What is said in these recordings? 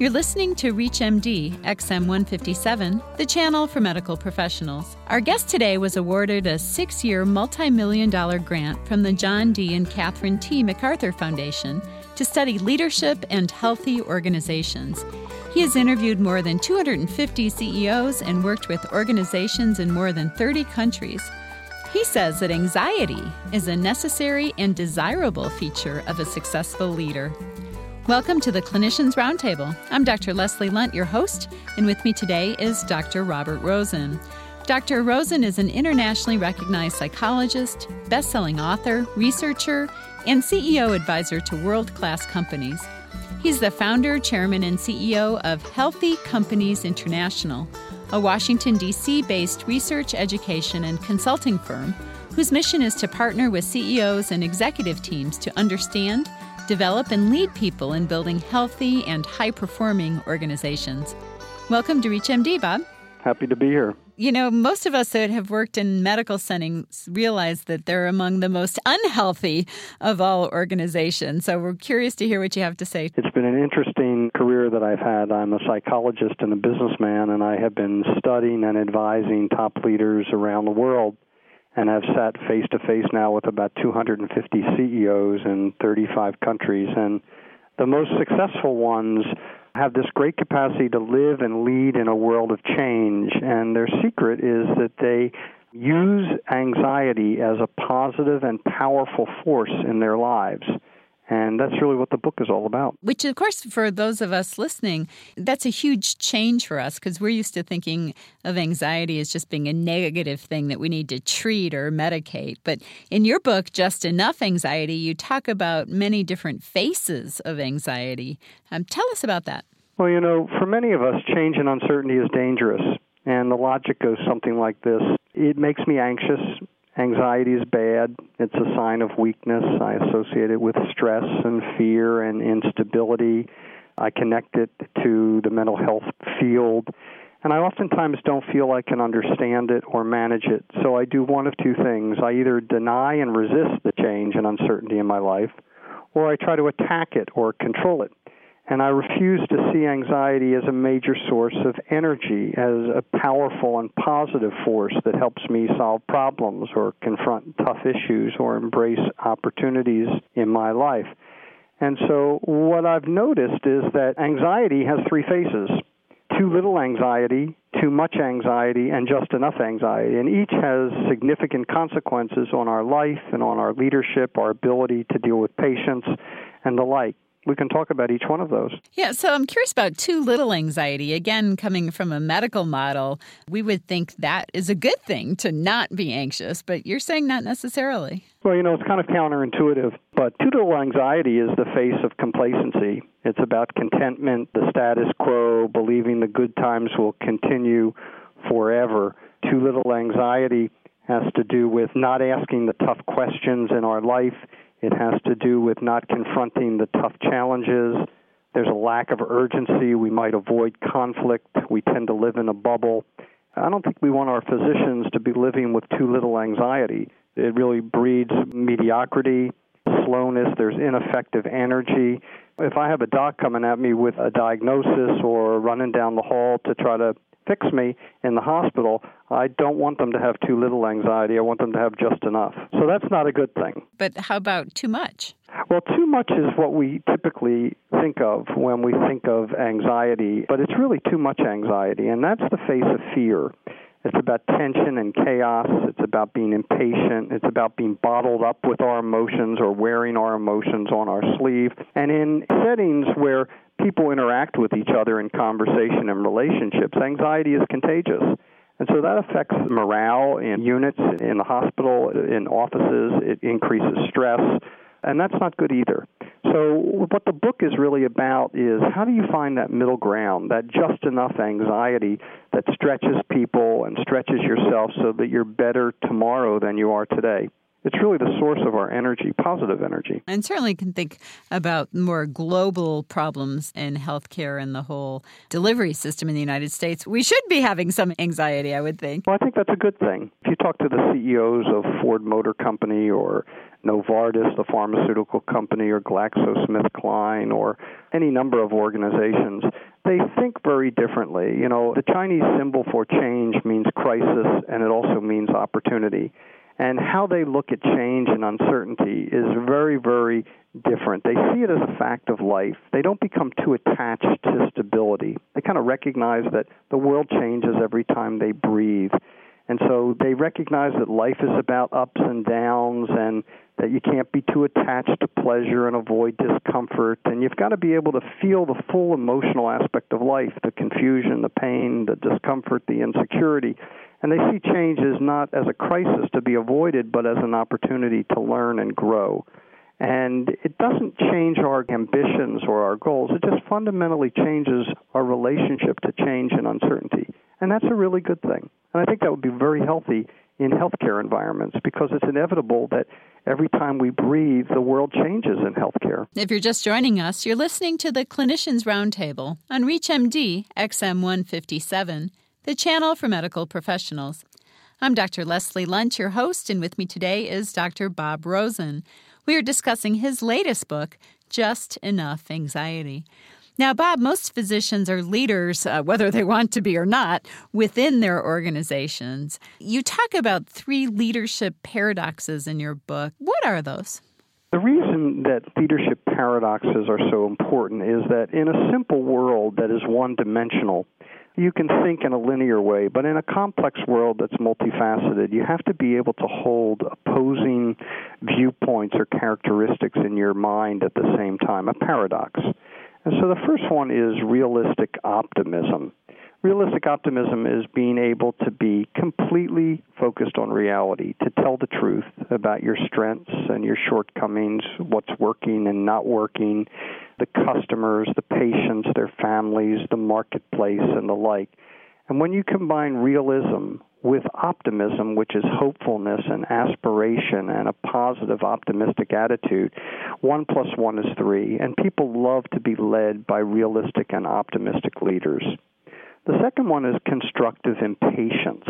You're listening to ReachMD XM157, the channel for medical professionals. Our guest today was awarded a six year, multi million dollar grant from the John D. and Catherine T. MacArthur Foundation to study leadership and healthy organizations. He has interviewed more than 250 CEOs and worked with organizations in more than 30 countries. He says that anxiety is a necessary and desirable feature of a successful leader. Welcome to the Clinicians Roundtable. I'm Dr. Leslie Lundt, your host, and with me today is Dr. Robert Rosen. Dr. Rosen is an internationally recognized psychologist, best selling author, researcher, and CEO advisor to world class companies. He's the founder, chairman, and CEO of Healthy Companies International, a Washington, D.C. based research, education, and consulting firm whose mission is to partner with CEOs and executive teams to understand develop and lead people in building healthy and high performing organizations. Welcome to ReachMD, Bob. Happy to be here. You know, most of us that have worked in medical settings realize that they're among the most unhealthy of all organizations. So we're curious to hear what you have to say. It's been an interesting career that I've had. I'm a psychologist and a businessman, and I have been studying and advising top leaders around the world and have sat face to face now with about 250 CEOs in 35 countries. And the most successful ones have this great capacity to live and lead in a world of change. And their secret is that they use anxiety as a positive and powerful force in their lives. And that's really what the book is all about. Which, of course, for those of us listening, that's a huge change for us because we're used to thinking of anxiety as just being a negative thing that we need to treat or medicate. But in your book, Just Enough Anxiety, you talk about many different faces of anxiety. Um, tell us about that. Well, you know, for many of us, change and uncertainty is dangerous. And the logic goes something like this it makes me anxious Anxiety is bad. It's a sign of weakness. I associate it with stress and fear and instability. I connect it to the mental health field. And I oftentimes don't feel I can understand it or manage it. So I do one of two things. I either deny and resist the change and uncertainty in my life, or I try to attack it or control it. And I refuse to see anxiety as a major source of energy, as a powerful and positive force that helps me solve problems or confront tough issues or embrace opportunities in my life. And so, what I've noticed is that anxiety has three faces too little anxiety, too much anxiety, and just enough anxiety. And each has significant consequences on our life and on our leadership, our ability to deal with patients, and the like we can talk about each one of those. Yeah, so I'm curious about too little anxiety. Again, coming from a medical model, we would think that is a good thing to not be anxious, but you're saying not necessarily. Well, you know, it's kind of counterintuitive, but too little anxiety is the face of complacency. It's about contentment, the status quo, believing the good times will continue forever. Too little anxiety has to do with not asking the tough questions in our life it has to do with not confronting the tough challenges. There's a lack of urgency. We might avoid conflict. We tend to live in a bubble. I don't think we want our physicians to be living with too little anxiety. It really breeds mediocrity, slowness, there's ineffective energy. If I have a doc coming at me with a diagnosis or running down the hall to try to fix me in the hospital, I don't want them to have too little anxiety. I want them to have just enough. So that's not a good thing. But how about too much? Well, too much is what we typically think of when we think of anxiety, but it's really too much anxiety, and that's the face of fear. It's about tension and chaos. It's about being impatient. It's about being bottled up with our emotions or wearing our emotions on our sleeve. And in settings where people interact with each other in conversation and relationships, anxiety is contagious. And so that affects morale in units, in the hospital, in offices. It increases stress, and that's not good either. So, what the book is really about is how do you find that middle ground, that just enough anxiety that stretches people and stretches yourself so that you're better tomorrow than you are today? It's really the source of our energy, positive energy. And certainly can think about more global problems in healthcare and the whole delivery system in the United States. We should be having some anxiety, I would think. Well, I think that's a good thing. If you talk to the CEOs of Ford Motor Company or Novartis, the pharmaceutical company, or GlaxoSmithKline, or any number of organizations, they think very differently. You know, the Chinese symbol for change means crisis, and it also means opportunity and how they look at change and uncertainty is very, very different. They see it as a fact of life. They don't become too attached to stability. They kind of recognize that the world changes every time they breathe. And so they recognize that life is about ups and downs and that you can't be too attached to pleasure and avoid discomfort. And you've got to be able to feel the full emotional aspect of life the confusion, the pain, the discomfort, the insecurity. And they see change as not as a crisis to be avoided, but as an opportunity to learn and grow. And it doesn't change our ambitions or our goals, it just fundamentally changes our relationship to change and uncertainty. And that's a really good thing. And I think that would be very healthy in healthcare environments because it's inevitable that every time we breathe, the world changes in healthcare. If you're just joining us, you're listening to the Clinicians Roundtable on ReachMD XM 157 the channel for medical professionals. I'm Dr. Leslie Lundt, your host, and with me today is Dr. Bob Rosen. We are discussing his latest book, Just Enough Anxiety. Now, Bob, most physicians are leaders, uh, whether they want to be or not, within their organizations. You talk about three leadership paradoxes in your book. What are those? The reason that leadership paradoxes are so important is that in a simple world that is one dimensional, you can think in a linear way, but in a complex world that's multifaceted, you have to be able to hold opposing viewpoints or characteristics in your mind at the same time, a paradox. And so the first one is realistic optimism. Realistic optimism is being able to be completely focused on reality, to tell the truth about your strengths and your shortcomings, what's working and not working, the customers, the patients, their families, the marketplace, and the like. And when you combine realism with optimism, which is hopefulness and aspiration and a positive, optimistic attitude, one plus one is three. And people love to be led by realistic and optimistic leaders. The second one is constructive impatience.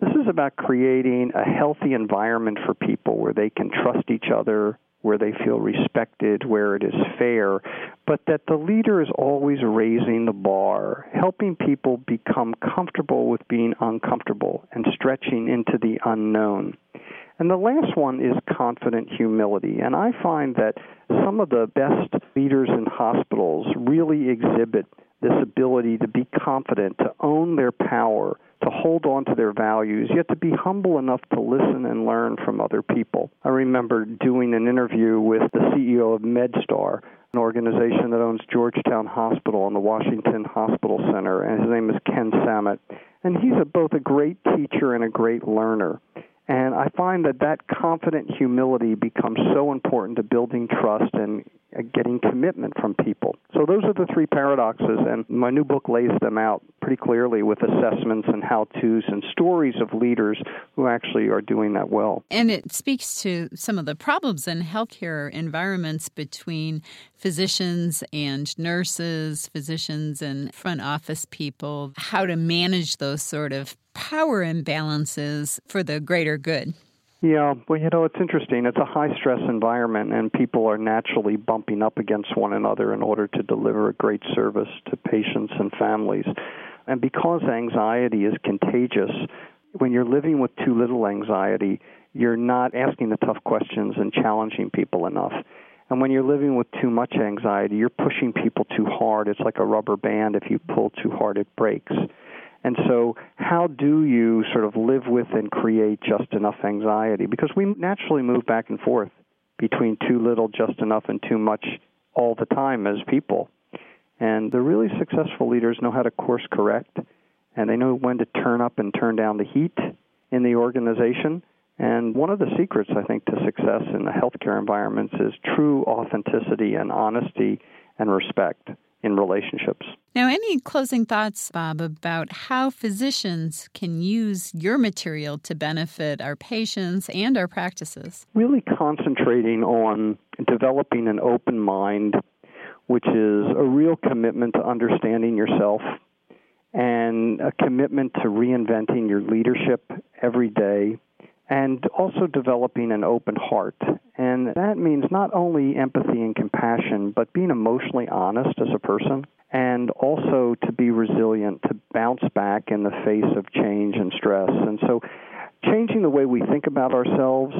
This is about creating a healthy environment for people where they can trust each other, where they feel respected, where it is fair, but that the leader is always raising the bar, helping people become comfortable with being uncomfortable and stretching into the unknown. And the last one is confident humility. And I find that some of the best leaders in hospitals really exhibit this ability to be confident, to own their power, to hold on to their values, yet to be humble enough to listen and learn from other people. I remember doing an interview with the CEO of MedStar, an organization that owns Georgetown Hospital and the Washington Hospital Center, and his name is Ken Samet. And he's a, both a great teacher and a great learner. And I find that that confident humility becomes so important to building trust and getting commitment from people. So those are the three paradoxes, and my new book lays them out pretty clearly with assessments and how to's and stories of leaders who actually are doing that well. And it speaks to some of the problems in healthcare environments between physicians and nurses, physicians and front office people, how to manage those sort of power imbalances for the greater good. Yeah, well, you know, it's interesting. It's a high stress environment, and people are naturally bumping up against one another in order to deliver a great service to patients and families. And because anxiety is contagious, when you're living with too little anxiety, you're not asking the tough questions and challenging people enough. And when you're living with too much anxiety, you're pushing people too hard. It's like a rubber band. If you pull too hard, it breaks. And so, how do you sort of live with and create just enough anxiety? Because we naturally move back and forth between too little, just enough, and too much all the time as people. And the really successful leaders know how to course correct, and they know when to turn up and turn down the heat in the organization. And one of the secrets, I think, to success in the healthcare environments is true authenticity and honesty and respect in relationships. Now, any closing thoughts, Bob, about how physicians can use your material to benefit our patients and our practices? Really concentrating on developing an open mind, which is a real commitment to understanding yourself and a commitment to reinventing your leadership every day and also developing an open heart. And that means not only empathy and compassion, but being emotionally honest as a person and also to be resilient, to bounce back in the face of change and stress. And so, changing the way we think about ourselves,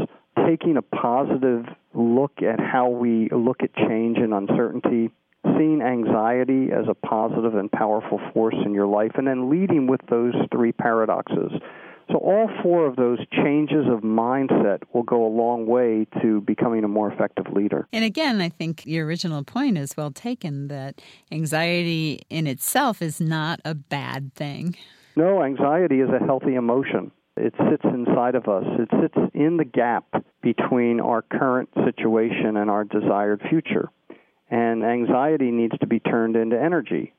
taking a positive look at how we look at change and uncertainty, seeing anxiety as a positive and powerful force in your life, and then leading with those three paradoxes so, all four of those changes of mindset will go a long way to becoming a more effective leader. And again, I think your original point is well taken that anxiety in itself is not a bad thing. No, anxiety is a healthy emotion. It sits inside of us, it sits in the gap between our current situation and our desired future. And anxiety needs to be turned into energy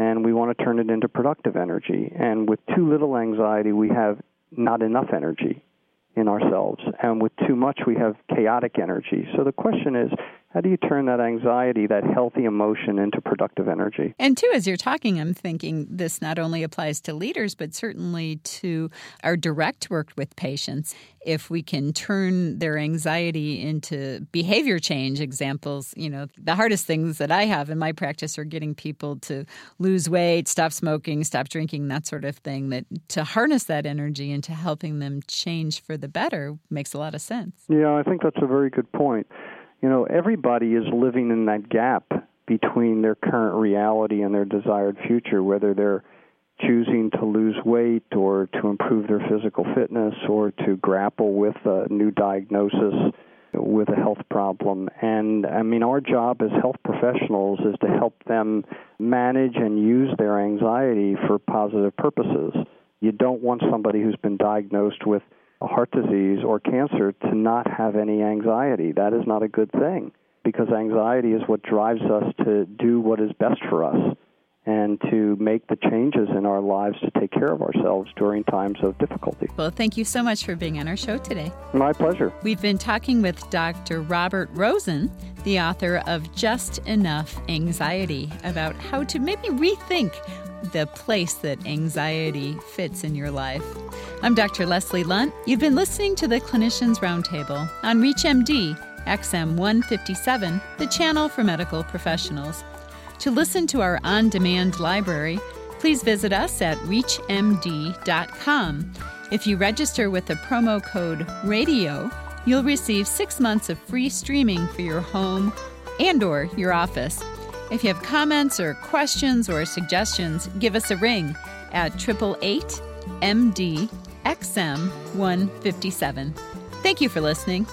and we want to turn it into productive energy. And with too little anxiety, we have not enough energy in ourselves. And with too much, we have chaotic energy. So the question is how do you turn that anxiety, that healthy emotion, into productive energy? And, too, as you're talking, I'm thinking this not only applies to leaders, but certainly to our direct work with patients. If we can turn their anxiety into behavior change examples, you know, the hardest things that I have in my practice are getting people to lose weight, stop smoking, stop drinking, that sort of thing. That to harness that energy into helping them change for the better makes a lot of sense. Yeah, I think that's a very good point you know, everybody is living in that gap between their current reality and their desired future, whether they're choosing to lose weight or to improve their physical fitness or to grapple with a new diagnosis with a health problem. And I mean, our job as health professionals is to help them manage and use their anxiety for positive purposes. You don't want somebody who's been diagnosed with heart disease or cancer to not have any anxiety. That is not a good thing because anxiety is what drives us to do what is best for us and to make the changes in our lives to take care of ourselves during times of difficulty. Well, thank you so much for being on our show today. My pleasure. We've been talking with Dr. Robert Rosen, the author of Just Enough Anxiety, about how to maybe rethink the place that anxiety fits in your life. I'm Dr. Leslie Lundt. You've been listening to the Clinicians Roundtable on ReachMD XM 157, the channel for medical professionals. To listen to our on demand library, please visit us at ReachMD.com. If you register with the promo code RADIO, you'll receive six months of free streaming for your home and or your office. If you have comments or questions or suggestions, give us a ring at 888 MD XM 157. Thank you for listening.